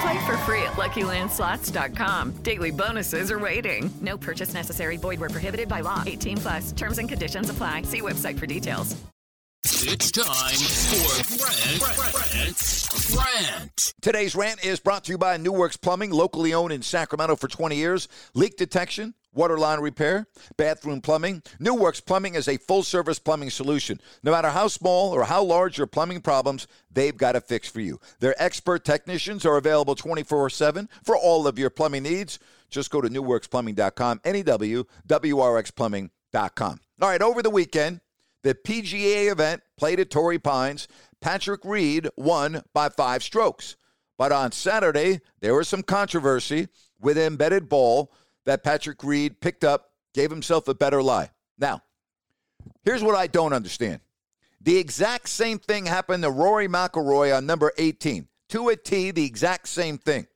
Play for free at LuckyLandSlots.com. Daily bonuses are waiting. No purchase necessary. Void were prohibited by law. 18 plus. Terms and conditions apply. See website for details. It's time for Grant, Grant, Grant. Today's rant is brought to you by New Works Plumbing, locally owned in Sacramento for 20 years. Leak detection, water line repair, bathroom plumbing. New Works Plumbing is a full service plumbing solution. No matter how small or how large your plumbing problems, they've got a fix for you. Their expert technicians are available 24 7 for all of your plumbing needs. Just go to newworksplumbing.com, N E W W R X plumbing.com. All right, over the weekend, the PGA event played at Torrey Pines. Patrick Reed won by five strokes. But on Saturday, there was some controversy with embedded ball that Patrick Reed picked up, gave himself a better lie. Now, here's what I don't understand. The exact same thing happened to Rory McIlroy on number 18. To a T, the exact same thing.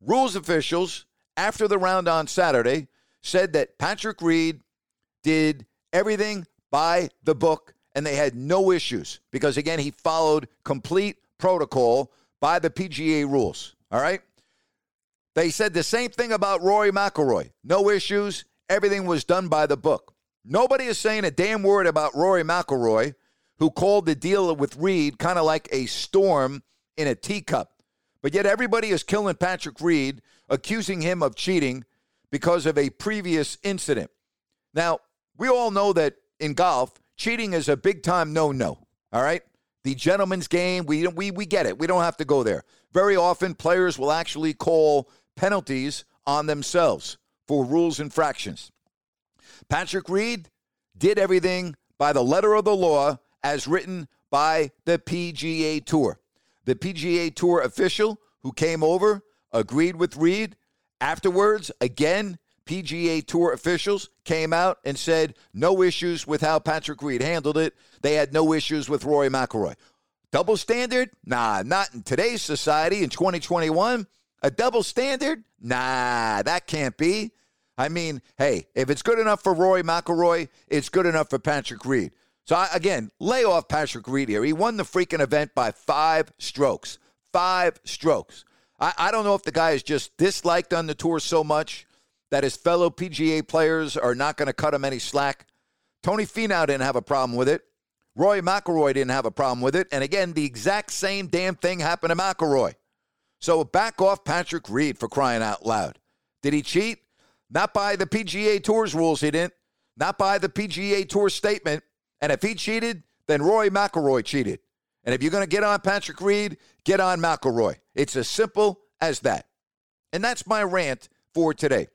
Rules officials, after the round on Saturday, said that Patrick Reed did everything by the book and they had no issues because, again, he followed complete protocol by the PGA rules. All right? They said the same thing about Rory McIlroy. No issues. Everything was done by the book. Nobody is saying a damn word about Rory McIlroy, who called the deal with Reed kind of like a storm in a teacup. But yet everybody is killing Patrick Reed, accusing him of cheating because of a previous incident. Now, we all know that in golf, cheating is a big time no no. All right? The gentleman's game, we, we, we get it. We don't have to go there. Very often, players will actually call penalties on themselves for rules infractions. Patrick Reed did everything by the letter of the law as written by the PGA Tour. The PGA Tour official who came over agreed with Reed. Afterwards, again, PGA Tour officials came out and said no issues with how Patrick Reed handled it. They had no issues with Rory McIlroy. Double standard? Nah, not in today's society in 2021. A double standard? Nah, that can't be. I mean, hey, if it's good enough for Rory McIlroy, it's good enough for Patrick Reed. So I, again, lay off Patrick Reed here. He won the freaking event by five strokes. Five strokes. I, I don't know if the guy is just disliked on the tour so much that his fellow PGA players are not going to cut him any slack. Tony Finau didn't have a problem with it. Roy McIlroy didn't have a problem with it. And again, the exact same damn thing happened to McIlroy. So back off Patrick Reed for crying out loud. Did he cheat? Not by the PGA Tour's rules, he didn't. Not by the PGA Tour statement. And if he cheated, then Roy McIlroy cheated. And if you're going to get on Patrick Reed, get on McIlroy. It's as simple as that. And that's my rant for today.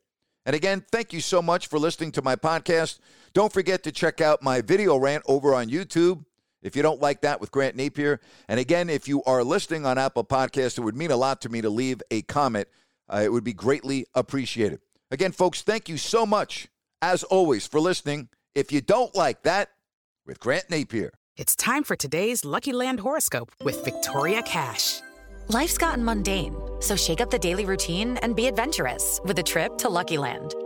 And again, thank you so much for listening to my podcast. Don't forget to check out my video rant over on YouTube if you don't like that with Grant Napier. And again, if you are listening on Apple Podcasts, it would mean a lot to me to leave a comment. Uh, it would be greatly appreciated. Again, folks, thank you so much, as always, for listening. If you don't like that, with Grant Napier. It's time for today's Lucky Land horoscope with Victoria Cash. Life's gotten mundane, so shake up the daily routine and be adventurous with a trip to Lucky Land.